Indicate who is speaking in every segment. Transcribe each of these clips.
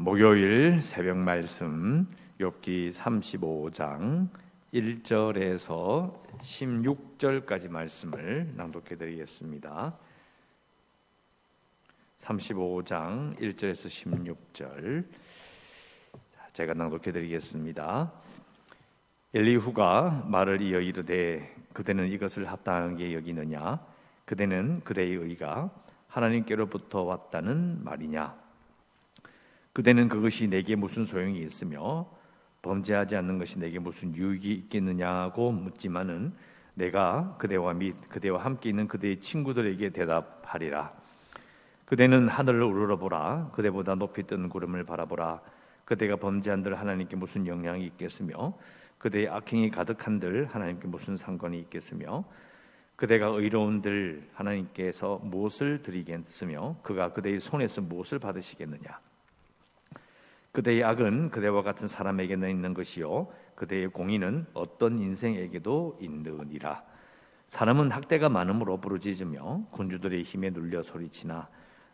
Speaker 1: 목요일 새벽 말씀 욥기 35장 1절에서 16절까지 말씀을 낭독해 드리겠습니다. 35장 1절에서 16절 제가 낭독해 드리겠습니다. 엘리후가 말을 이어 이르되 그대는 이것을 합당하게 여기느냐 그대는 그대의 의가 하나님께로부터 왔다는 말이냐 그대는 그것이 내게 무슨 소용이 있으며 범죄하지 않는 것이 내게 무슨 유익이 있겠느냐고 묻지만은 내가 그대와 및 그대와 함께 있는 그대의 친구들에게 대답하리라. 그대는 하늘을 우러러보라. 그대보다 높이 뜬 구름을 바라보라. 그대가 범죄한들 하나님께 무슨 영향이 있겠으며 그대의 악행이 가득한들 하나님께 무슨 상관이 있겠으며 그대가 의로운들 하나님께서 무엇을 드리겠으며 그가 그대의 손에서 무엇을 받으시겠느냐 그대의 악은 그대와 같은 사람에게는 있는 것이요. 그대의 공의는 어떤 인생에게도 있느니라. 사람은 학대가 많음으로 부르짖으며 군주들의 힘에 눌려 소리치나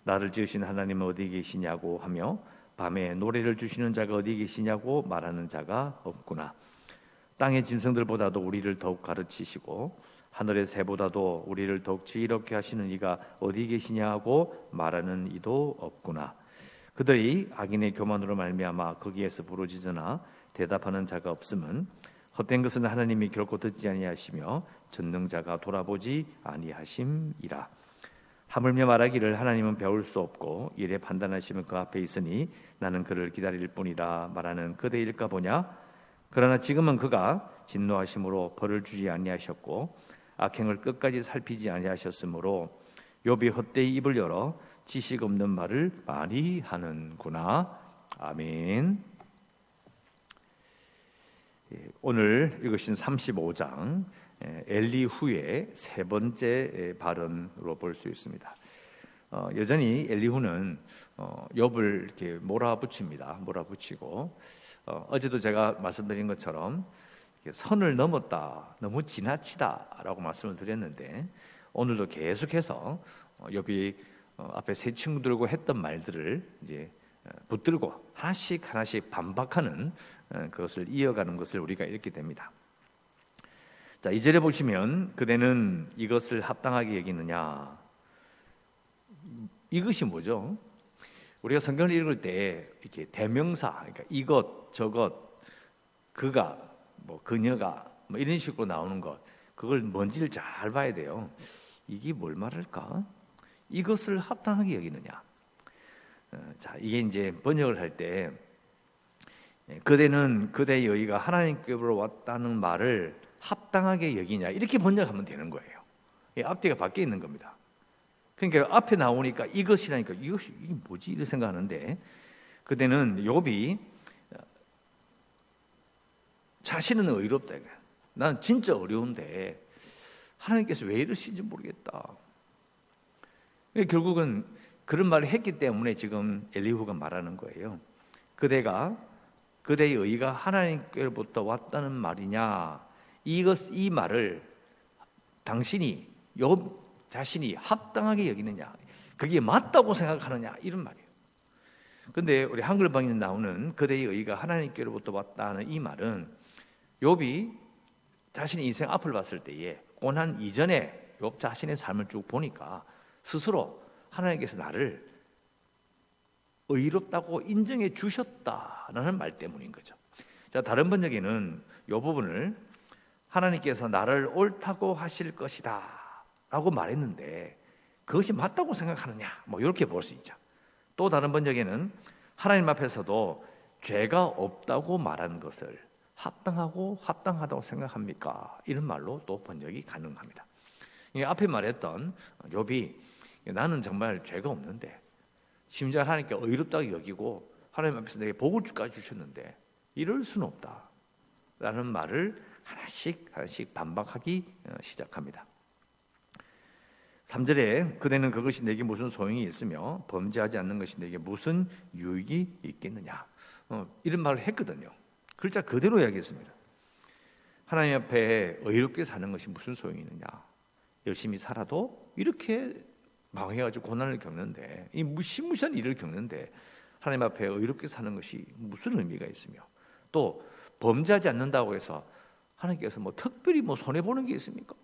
Speaker 1: 나를 지으신 하나님은 어디 계시냐고 하며 밤에 노래를 주시는 자가 어디 계시냐고 말하는 자가 없구나. 땅의 짐승들보다도 우리를 더욱 가르치시고 하늘의 새보다도 우리를 더욱 지혜롭게 하시는 이가 어디 계시냐고 말하는 이도 없구나 그들이 악인의 교만으로 말미암아 거기에서 부르짖으나 대답하는 자가 없음은 헛된 것은 하나님이 결코 듣지 아니하시며 전능자가 돌아보지 아니하심이라. 하물며 말하기를 하나님은 배울 수 없고 이래 판단하시면 그 앞에 있으니 나는 그를 기다릴 뿐이라 말하는 그대일까 보냐 그러나 지금은 그가 진노하심으로 벌을 주지 아니하셨고 악행을 끝까지 살피지 아니하셨으므로 욥이 헛되이 입을 열어 지식 없는 말을 많이 하는구나. 아멘. 예, 오늘 읽으신 35장 예, 엘리후의 세 번째 예, 발언으로 볼 수 있습니다. 어, 여전히 엘리후는 어, 욥을 이렇게 몰아붙입니다. 몰아붙이고 어, 제도 제가 말씀드린 것처럼 선을 넘었다, 너무 지나치다라고 말씀을 드렸는데 오늘도 계속해서 욥이 어, 앞에 세 친구들과 했던 말들을 이제 어, 붙들고 하나씩 하나씩 반박하는 어, 그것을 이어가는 것을 우리가 읽게 됩니다. 자, 이절에 보시면 그대는 이것을 합당하게 여기느냐? 이것이 뭐죠? 우리가 성경을 읽을 때 이렇게 대명사, 그러니까 이것, 저것, 그가, 뭐 그녀가, 뭐 이런 식으로 나오는 것, 그걸 뭔지를 잘 봐야 돼요. 이게 뭘 말할까? 이것을 합당하게 여기느냐? 어, 자, 이게 이제 번역을 할때 예, 그대는 그대의 여의가 하나님께로 왔다는 말을 합당하게 여기냐 이렇게 번역하면 되는 거예요. 앞뒤가 바뀌어 있는 겁니다. 그러니까 앞에 나오니까 이것이라니까 이것이 뭐지 이렇게 생각하는데 그대는 욥이 어, 자신은 의롭다. 나는 진짜 어려운데 하나님께서 왜 이러시는지 모르겠다. 결국은 그런 말을 했기 때문에 지금 엘리후가 말하는 거예요. 그대가 그대의 의가 하나님께로부터 왔다는 말이냐? 이것 이 말을 당신이 요 자신이 합당하게 여기느냐? 그게 맞다고 생각하느냐? 이런 말이에요. 근데 우리 한글방에 나오는 그대의 의가 하나님께로부터 왔다는 이 말은 욥이 자신의 인생 앞을 봤을 때에 고난 이전에 욥 자신의 삶을 쭉 보니까 스스로 하나님께서 나를 의롭다고 인정해 주셨다라는 말 때문인 거죠. 자, 다른 번역에는 이 부분을 하나님께서 나를 옳다고 하실 것이다 라고 말했는데 그것이 맞다고 생각하느냐 뭐 이렇게 볼 수 있죠. 또 다른 번역에는 하나님 앞에서도 죄가 없다고 말하는 것을 합당하고 합당하다고 생각합니까? 이런 말로 또 번역이 가능합니다. 앞에 말했던 욥이 나는 정말 죄가 없는데 심지어 하나님께 의롭다고 여기고 하나님 앞에서 내게 복을 주까지 주셨는데 이럴 수는 없다. 라는 말을 하나씩 하나씩 반박하기 어, 시작합니다. 3절에 그대는 그것이 내게 무슨 소용이 있으며 범죄하지 않는 것이 내게 무슨 유익이 있겠느냐. 어, 이런 말을 했거든요. 글자 그대로 이야기했습니다. 하나님 앞에 의롭게 사는 것이 무슨 소용이 있느냐. 열심히 살아도 이렇게 망해가지고 고난을 겪는데 이 무시무시한 일을 겪는데 하나님 앞에 의롭게 사는 것이 무슨 의미가 있으며 또 범죄하지 않는다고 해서 하나님께서 뭐 특별히 뭐 손해 보는 게 있습니까?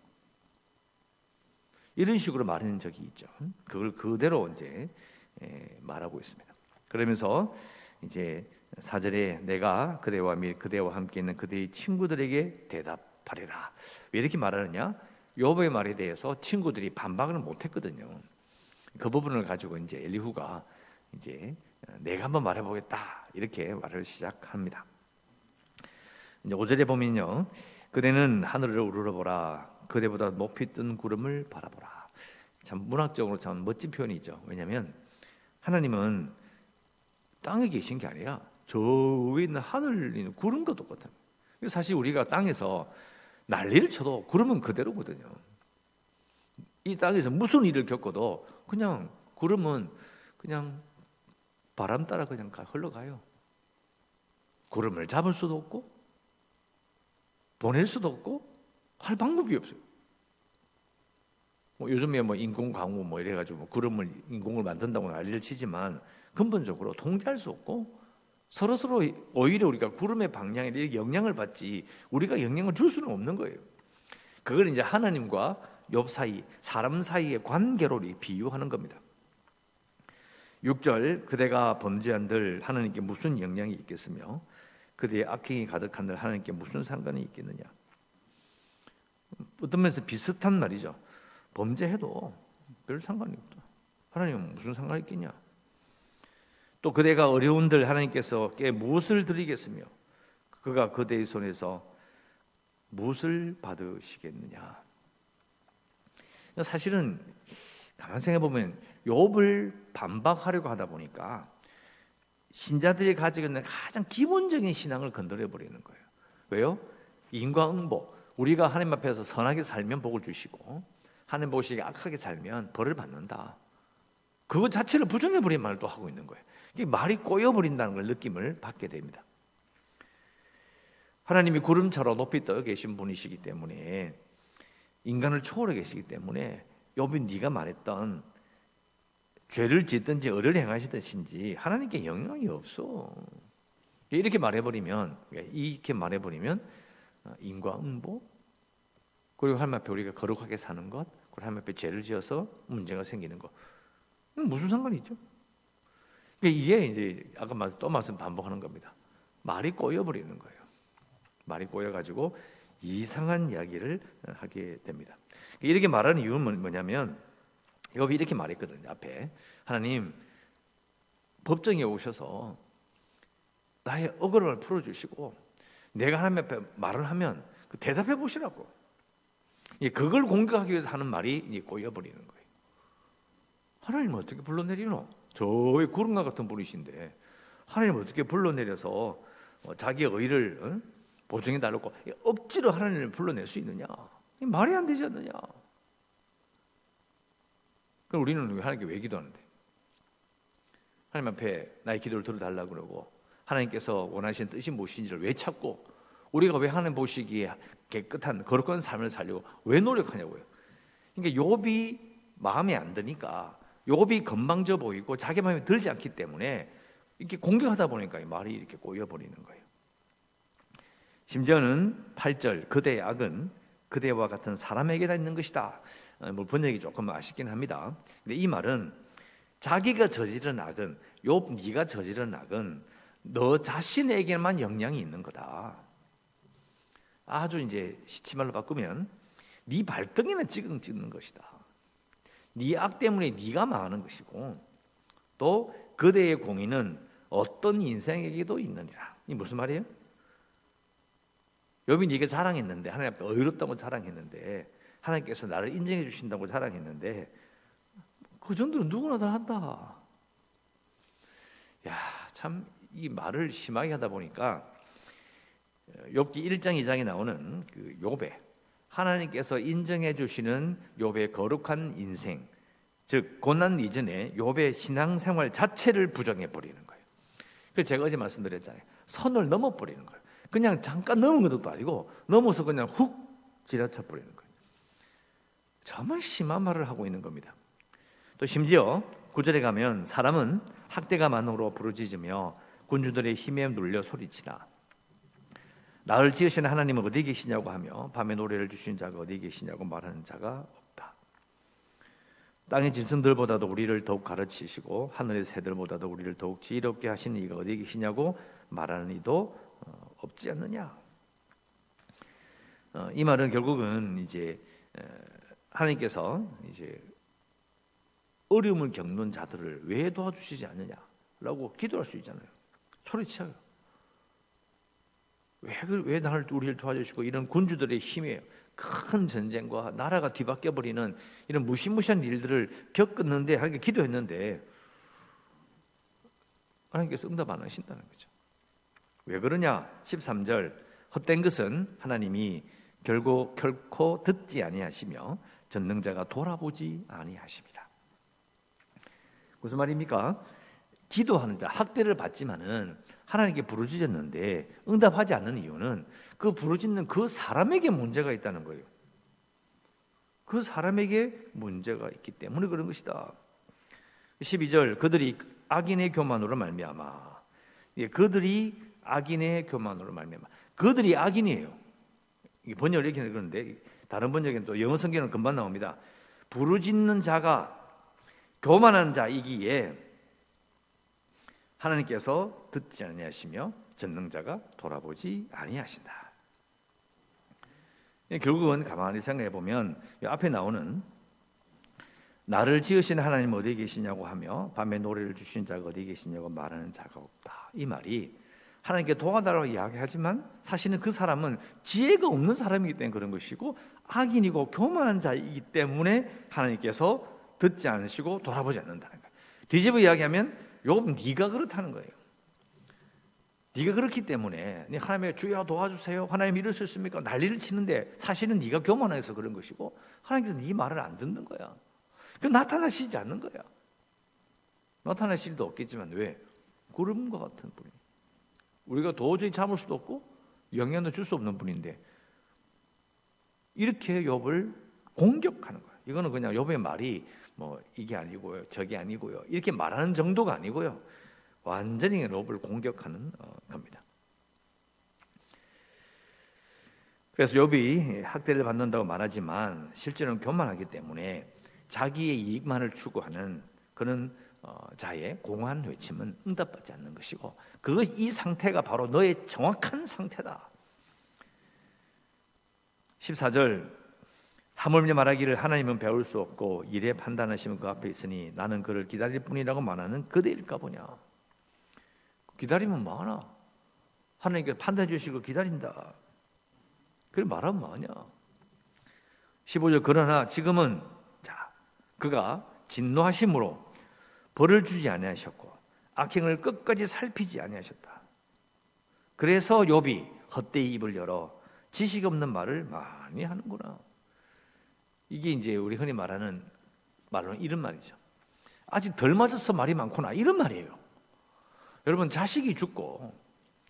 Speaker 1: 이런 식으로 말하는 적이 있죠. 그걸 그대로 이제 말하고 있습니다. 그러면서 이제 사절에 내가 그대와 및 그대와 함께 있는 그대의 친구들에게 대답하리라. 왜 이렇게 말하느냐? 요의 말에 대해서 친구들이 반박을 못 했거든요. 그 부분을 가지고 이제 엘리후가 이제 내가 한번 말해보겠다 이렇게 말을 시작합니다. 이제 5절에 보면요. 그대는 하늘을 우러러보라. 그대보다 높이 뜬 구름을 바라보라. 참 문학적으로 참 멋진 표현이죠. 왜냐하면 하나님은 땅에 계신 게 아니라 저 위에 있는 하늘 있는 구름과 똑같아요. 사실 우리가 땅에서 난리를 쳐도 구름은 그대로거든요. 이 땅에서 무슨 일을 겪어도 그냥 구름은 그냥 바람 따라 그냥 흘러가요. 구름을 잡을 수도 없고 보낼 수도 없고 할 방법이 없어요. 뭐 요즘에 뭐 인공 강우 뭐 이래가지고 뭐 구름을 인공을 만든다고 난리를 치지만 근본적으로 통제할 수 없고 서로 서로 오히려 우리가 구름의 방향에 영향을 받지 우리가 영향을 줄 수는 없는 거예요. 그걸 이제 하나님과 욥 사이 사람 사이의 관계로 비유하는 겁니다. 6절 그대가 범죄한들 하나님께 무슨 영향이 있겠으며 그대의 악행이 가득한들 하나님께 무슨 상관이 있겠느냐? 어떤 면에서 비슷한 말이죠. 범죄해도 별 상관이 없다. 하나님은 무슨 상관이 있겠냐? 또 그대가 어려운들 하나님께서 께 무엇을 드리겠으며 그가 그대의 손에서 무엇을 받으시겠느냐? 사실은 가만 생각해 보면 욥을 반박하려고 하다 보니까 신자들이 가지고 있는 가장 기본적인 신앙을 건드려 버리는 거예요. 왜요? 인과응보. 우리가 하나님 앞에서 선하게 살면 복을 주시고 하나님 보시기에 악하게 살면 벌을 받는다. 그것 자체를 부정해 버린 말을 또 하고 있는 거예요. 말이 꼬여 버린다는 걸 느낌을 받게 됩니다. 하나님이 구름처럼 높이 떠 계신 분이시기 때문에 인간을 초월해 계시기 때문에 욥이 네가 말했던 죄를 짓든지 의를 행하시든지 하나님께 영향이 없어. 이렇게 말해버리면 이렇게 말해버리면 어, 인과응보 그리고 하나님 앞에 우리가 거룩하게 사는 것 그리고 하나님 앞에 죄를 지어서 문제가 생기는 것 무슨 상관이 있죠? 이게 이제 아까 또 말씀 반복하는 겁니다. 말이 꼬여버리는 거예요. 말이 꼬여가지고 이상한 이야기를 하게 됩니다. 이렇게 말하는 이유는 뭐냐면 욥이 이렇게 말했거든요. 앞에 하나님 법정에 오셔서 나의 억울함을 풀어 주시고 내가 하나님 앞에 말을 하면 그 대답해 보시라고. 그걸 공격하기 위해서 하는 말이 꼬여 버리는 거예요. 하나님 어떻게 불러내리노? 저의 구름과 같은 분이신데 하나님 어떻게 불러내려서 어, 자기의 의를 보증해 달라고 억지로 하나님을 불러낼 수 있느냐? 말이 안 되지 않느냐? 그럼 우리는 하나님께 왜 기도하는데? 하나님 앞에 나의 기도를 들어달라 그러고 하나님께서 원하시는 뜻이 무엇인지를 왜 찾고 우리가 왜 하나님 보시기에 깨끗한 거룩한 삶을 살려고 왜 노력하냐고요. 그러니까 욥이 마음에 안 드니까 욥이 건방져 보이고 자기 마음에 들지 않기 때문에 이렇게 공격하다 보니까 말이 이렇게 꼬여 버리는 거예요. 심지어는 8절 그대의 악은 그대와 같은 사람에게 다 있는 것이다. 어, 뭐 번역이 조금 아쉽긴 합니다. 근데 이 말은 자기가 저지른 악은 욥 네가 저지른 악은 너 자신에게만 영향이 있는 거다. 아주 이제 시치말로 바꾸면 네 발등에는 찌금 찍는 것이다. 네 악 때문에 네가 망하는 것이고 또 그대의 공의는 어떤 인생에게도 있느니라. 이 무슨 말이에요? 욥이 네가 자랑했는데 하나님 앞에 의롭다고 자랑했는데 하나님께서 나를 인정해 주신다고 자랑했는데 그 정도는 누구나 다 한다. 야, 참 이 말을 심하게 하다 보니까 욥기 1장 2장에 나오는 그 욥의 하나님께서 인정해 주시는 욥의 거룩한 인생 즉 고난 이전에 욥의 신앙생활 자체를 부정해 버리는 거예요. 그래서 제가 어제 말씀드렸잖아요. 선을 넘어 버리는 거예요. 그냥 잠깐 넘은 것도 아니고 넘어서 그냥 훅 지나쳐 버리는 거예요. 정말 심한 말을 하고 있는 겁니다. 또 심지어 구절에 가면 사람은 학대가 만으로 부르짖으며 군주들의 힘에 눌려 소리치나 나를 지으신 하나님은 어디 계시냐고 하며 밤에 노래를 주신 자가 어디 계시냐고 말하는 자가 없다. 땅의 짐승들보다도 우리를 더욱 가르치시고 하늘의 새들보다도 우리를 더욱 지혜롭게 하시는 이가 어디 계시냐고 말하는 이도 어, 없지 않느냐. 어, 이 말은 결국은 이제 하나님께서 이제 어려움을 겪는 자들을 왜 도와주시지 않느냐라고 기도할 수 있잖아요. 소리쳐요. 왜, 왜 나를 우리를 도와주시고 이런 군주들의 힘에 큰 전쟁과 나라가 뒤바뀌어 버리는 이런 무시무시한 일들을 겪었는데 하나님께 기도했는데 하나님께서 응답 안 하신다는 거죠. 왜 그러냐? 13절 헛된 것은 하나님이 결국 결코 듣지 아니하시며 전능자가 돌아보지 아니하십니다. 무슨 말입니까? 기도하는데 학대를 받지만은 하나님께 부르짖었는데 응답하지 않는 이유는 그 부르짖는 그 사람에게 문제가 있다는 거예요. 그 사람에게 문제가 있기 때문에 그런 것이다. 12절 그들이 악인의 교만으로 말미암아. 예, 그들이 악인의 교만으로 말미암아. 그들이 악인이에요. 번역을 이렇게 그러는데 다른 번역에는 또 영어 성경은 금방 나옵니다. 부르짖는 자가 교만한 자이기에 하나님께서 듣지 아니하시며 전능자가 돌아보지 아니하신다. 결국은 가만히 생각해 보면 앞에 나오는 나를 지으신 하나님 어디 계시냐고 하며 밤에 노래를 주신 자가 어디 계시냐고 말하는 자가 없다. 이 말이 하나님께 도와달라고 이야기하지만 사실은 그 사람은 지혜가 없는 사람이기 때문에 그런 것이고 악인이고 교만한 자이기 때문에 하나님께서 듣지 않으시고 돌아보지 않는다는 거예요. 뒤집어 이야기하면 욥 네가 그렇다는 거예요. 네가 그렇기 때문에 네 하나님의 주여 도와주세요. 하나님 이럴 수 있습니까? 난리를 치는데 사실은 네가 교만해서 그런 것이고 하나님께서 네 말을 안 듣는 거야. 그 나타나시지 않는 거야. 나타나실 도 없겠지만 왜? 구름과 같은 분이. 우리가 도저히 참을 수도 없고 영향도 줄 수 없는 분인데 이렇게 욥을 공격하는 거예요. 이거는 그냥 욥의 말이 뭐 이게 아니고요, 저게 아니고요. 이렇게 말하는 정도가 아니고요. 완전히 욥을 공격하는 어, 겁니다. 그래서 욥이 학대를 받는다고 말하지만 실제로는 교만하기 때문에 자기의 이익만을 추구하는 그런 어, 자의 공허한 외침은 응답받지 않는 것이고 그것 이 상태가 바로 너의 정확한 상태다. 14절 하물며 말하기를 하나님은 배울 수 없고 일에 판단하시면 그 앞에 있으니 나는 그를 기다릴 뿐이라고 말하는 그대일까 보냐. 기다리면 많아. 하나님께 판단해 주시고 기다린다. 그걸 말하면 뭐하냐. 15절 그러나 지금은 자 그가 진노하심으로 벌을 주지 아니하셨고 악행을 끝까지 살피지 아니하셨다. 그래서 욥이 헛되이 입을 열어 지식 없는 말을 많이 하는구나. 이게 이제 우리 흔히 말하는 말로는 이런 말이죠. 아직 덜 맞아서 말이 많구나 이런 말이에요. 여러분 자식이 죽고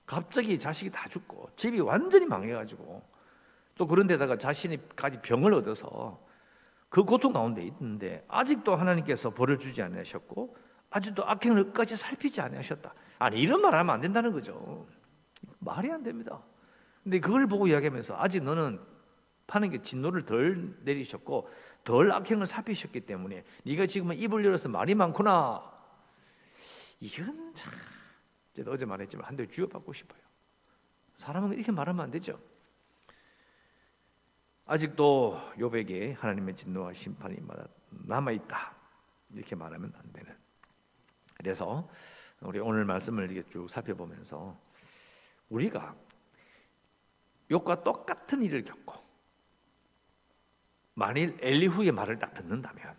Speaker 1: 갑자기 자식이 다 죽고 집이 완전히 망해가지고 또 그런 데다가 자신이까지 병을 얻어서 그 고통 가운데 있는데 아직도 하나님께서 벌을 주지 않으셨고 아직도 악행을까지 살피지 않으셨다. 아니 이런 말 하면 안 된다는 거죠. 말이 안 됩니다. 근데 그걸 보고 이야기하면서 아직 너는 게 진노를 덜 내리셨고 덜 악행을 살피셨기 때문에 네가 지금은 입을 열어서 말이 많구나. 이건 참 제가 어제 말했지만 한대 쥐어받고 싶어요. 사람은 이렇게 말하면 안 되죠. 아직도 요백에 하나님의 진노와 심판이 남아 있다. 이렇게 말하면 안 되는. 그래서 우리 오늘 말씀을 이렇게 쭉 살펴보면서 우리가 욕과 똑같은 일을 겪고 만일 엘리후의 말을 딱 듣는다면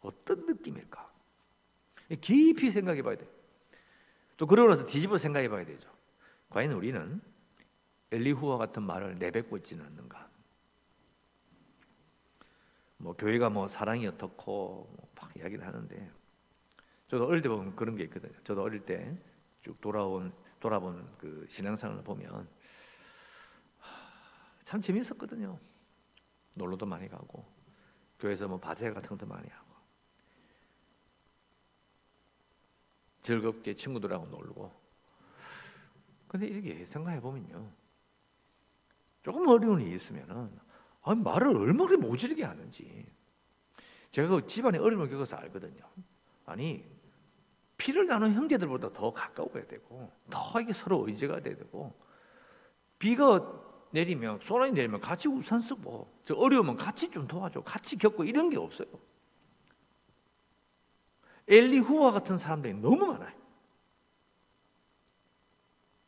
Speaker 1: 어떤 느낌일까? 깊이 생각해 봐야 돼. 또 그러고 나서 뒤집어 생각해 봐야 되죠. 과연 우리는 엘리후와 같은 말을 내뱉고 있지는 않는가? 뭐 교회가 뭐 사랑이 어떻고 막 이야기를 하는데 저도 어릴 때 보면 그런 게 있거든요. 저도 어릴 때 쭉 돌아온 돌아본 그 신앙생활을 보면 참 재밌었거든요. 놀러도 많이 가고 교회에서 뭐 바제 같은 것도 많이 하고 즐겁게 친구들하고 놀고. 근데 이렇게 생각해 보면요. 조금 어려운 일이 있으면은 아, 말을 얼마나 모질게 하는지. 제가 그 집안에 어려움을 겪어서 알거든요. 아니 피를 나눈 형제들보다 더 가까워야 되고 더 이게 서로 의지가 돼야 되고 비가 내리면 소란이 내리면 같이 우산 쓰고 저 어려우면 같이 좀 도와줘 같이 겪고 이런 게 없어요. 엘리후와 같은 사람들이 너무 많아요.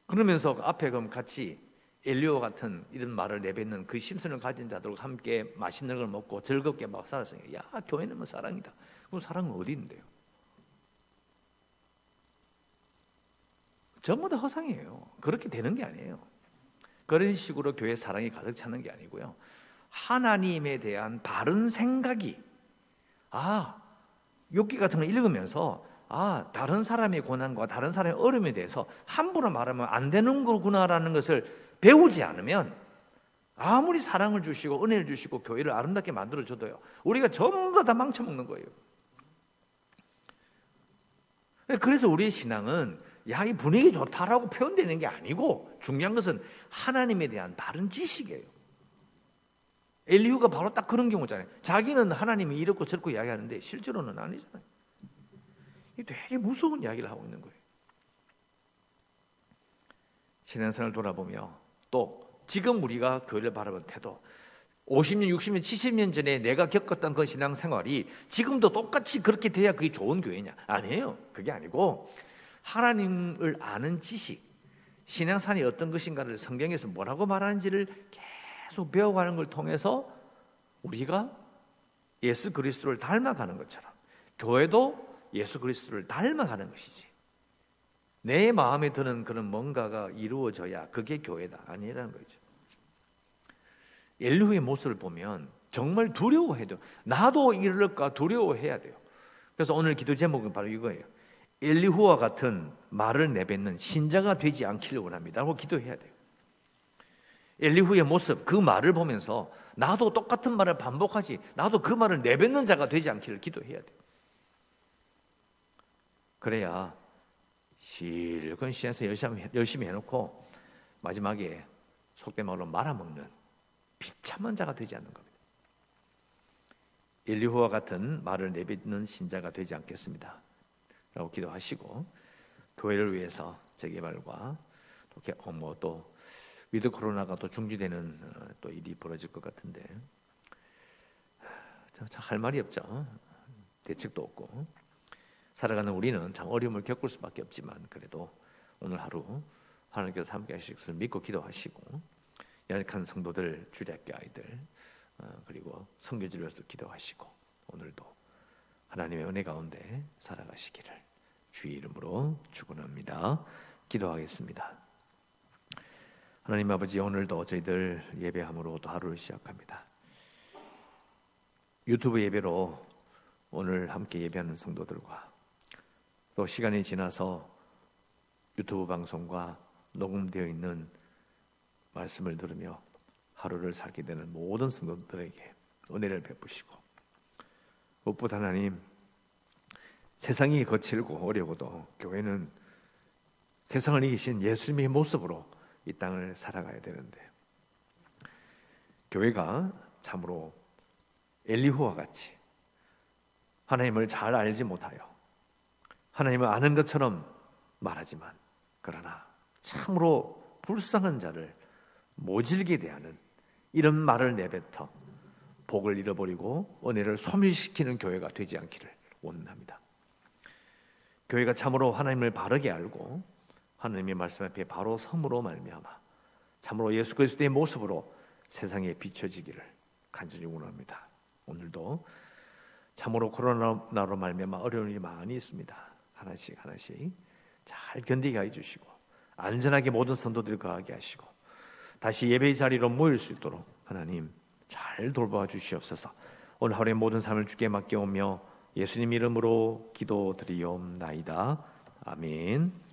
Speaker 1: 그러면서 앞에 그럼 같이 엘리오 같은 이런 말을 내뱉는 그 심선을 가진 자들과 함께 맛있는 걸 먹고 즐겁게 막 살았어요. 야, 교회는 뭐 사랑이다. 그럼 사랑은 어디 있는데요? 전부 다 허상이에요. 그렇게 되는 게 아니에요. 그런 식으로 교회 사랑이 가득 차는 게 아니고요. 하나님에 대한 바른 생각이 아, 욕기 같은 걸 읽으면서 아, 다른 사람의 고난과 다른 사람의 어려움에 대해서 함부로 말하면 안 되는 거구나라는 것을 배우지 않으면 아무리 사랑을 주시고 은혜를 주시고 교회를 아름답게 만들어 줘도요. 우리가 전부 다 망쳐 먹는 거예요. 그래서 우리의 신앙은 야, 이 분위기 좋다라고 표현되는 게 아니고 중요한 것은 하나님에 대한 바른 지식이에요. 엘리후가 바로 딱 그런 경우잖아요. 자기는 하나님이 이렇고 저렇고 이야기하는데 실제로는 아니잖아요. 되게 무서운 이야기를 하고 있는 거예요. 신앙생활 돌아보며 또 지금 우리가 교회를 바라본 태도 50년, 60년, 70년 전에 내가 겪었던 그 신앙생활이 지금도 똑같이 그렇게 돼야 그게 좋은 교회냐? 아니에요. 그게 아니고 하나님을 아는 지식, 신앙산이 어떤 것인가를 성경에서 뭐라고 말하는지를 계속 배워가는 걸 통해서 우리가 예수 그리스도를 닮아가는 것처럼 교회도 예수 그리스도를 닮아가는 것이지. 내 마음에 드는 그런 뭔가가 이루어져야 그게 교회다 아니라는 거죠. 엘리후의 모습을 보면 정말 두려워해야. 나도 이럴까 두려워해야 돼요. 그래서 오늘 기도 제목은 바로 이거예요. 엘리후와 같은 말을 내뱉는 신자가 되지 않기를 원합니다. 라고 기도해야 돼요. 엘리후의 모습, 그 말을 보면서 나도 똑같은 말을 반복하지, 나도 그 말을 내뱉는 자가 되지 않기를 기도해야 돼요. 그래야 실컷 시에서 열심히, 해놓고 마지막에 속된 말로 말아먹는 비참한 자가 되지 않는 겁니다. 엘리후와 같은 말을 내뱉는 신자가 되지 않겠습니다. 라고 기도하시고 교회를 위해서 재개발과 또 뭐또 with 코로나가 또 중지되는 어, 또 일이 벌어질 것 같은데 할 말이 없죠. 대책도 없고 살아가는 우리는 참 어려움을 겪을 수밖에 없지만 그래도 오늘 하루 하나님께서 함께 하실 것을 믿고 기도하시고 연약한 성도들 주례학교 아이들 어, 그리고 성교지로서 기도하시고 오늘도 하나님의 은혜 가운데 살아가시기를 주의 이름으로 축원합니다. 기도하겠습니다. 하나님 아버지 오늘도 저희들 예배함으로 또 하루를 시작합니다. 유튜브 예배로 오늘 함께 예배하는 성도들과 또 시간이 지나서 유튜브 방송과 녹음되어 있는 말씀을 들으며 하루를 살게 되는 모든 성도들에게 은혜를 베푸시고 무엇보다 하나님 세상이 거칠고 어려워도 교회는 세상을 이기신 예수님의 모습으로 이 땅을 살아가야 되는데 교회가 참으로 엘리후와 같이 하나님을 잘 알지 못하여 하나님을 아는 것처럼 말하지만 그러나 참으로 불쌍한 자를 모질게 대하는 이런 말을 내뱉어 복을 잃어버리고 은혜를 소멸시키는 교회가 되지 않기를 원합니다. 교회가 참으로 하나님을 바르게 알고 하나님의 말씀 앞에 바로 섬으로 말미암아 참으로 예수 그리스도의 모습으로 세상에 비춰지기를 간절히 원합니다. 오늘도 참으로 코로나로 말미암아 어려운 일이 많이 있습니다. 하나씩 하나씩 잘 견디게 해주시고 안전하게 모든 선도들 거하게 하시고 다시 예배의 자리로 모일 수 있도록 하나님 잘 돌봐 주시옵소서. 오늘 하루의 모든 삶을 주께 맡겨오며 예수님 이름으로 기도드리옵나이다. 아멘.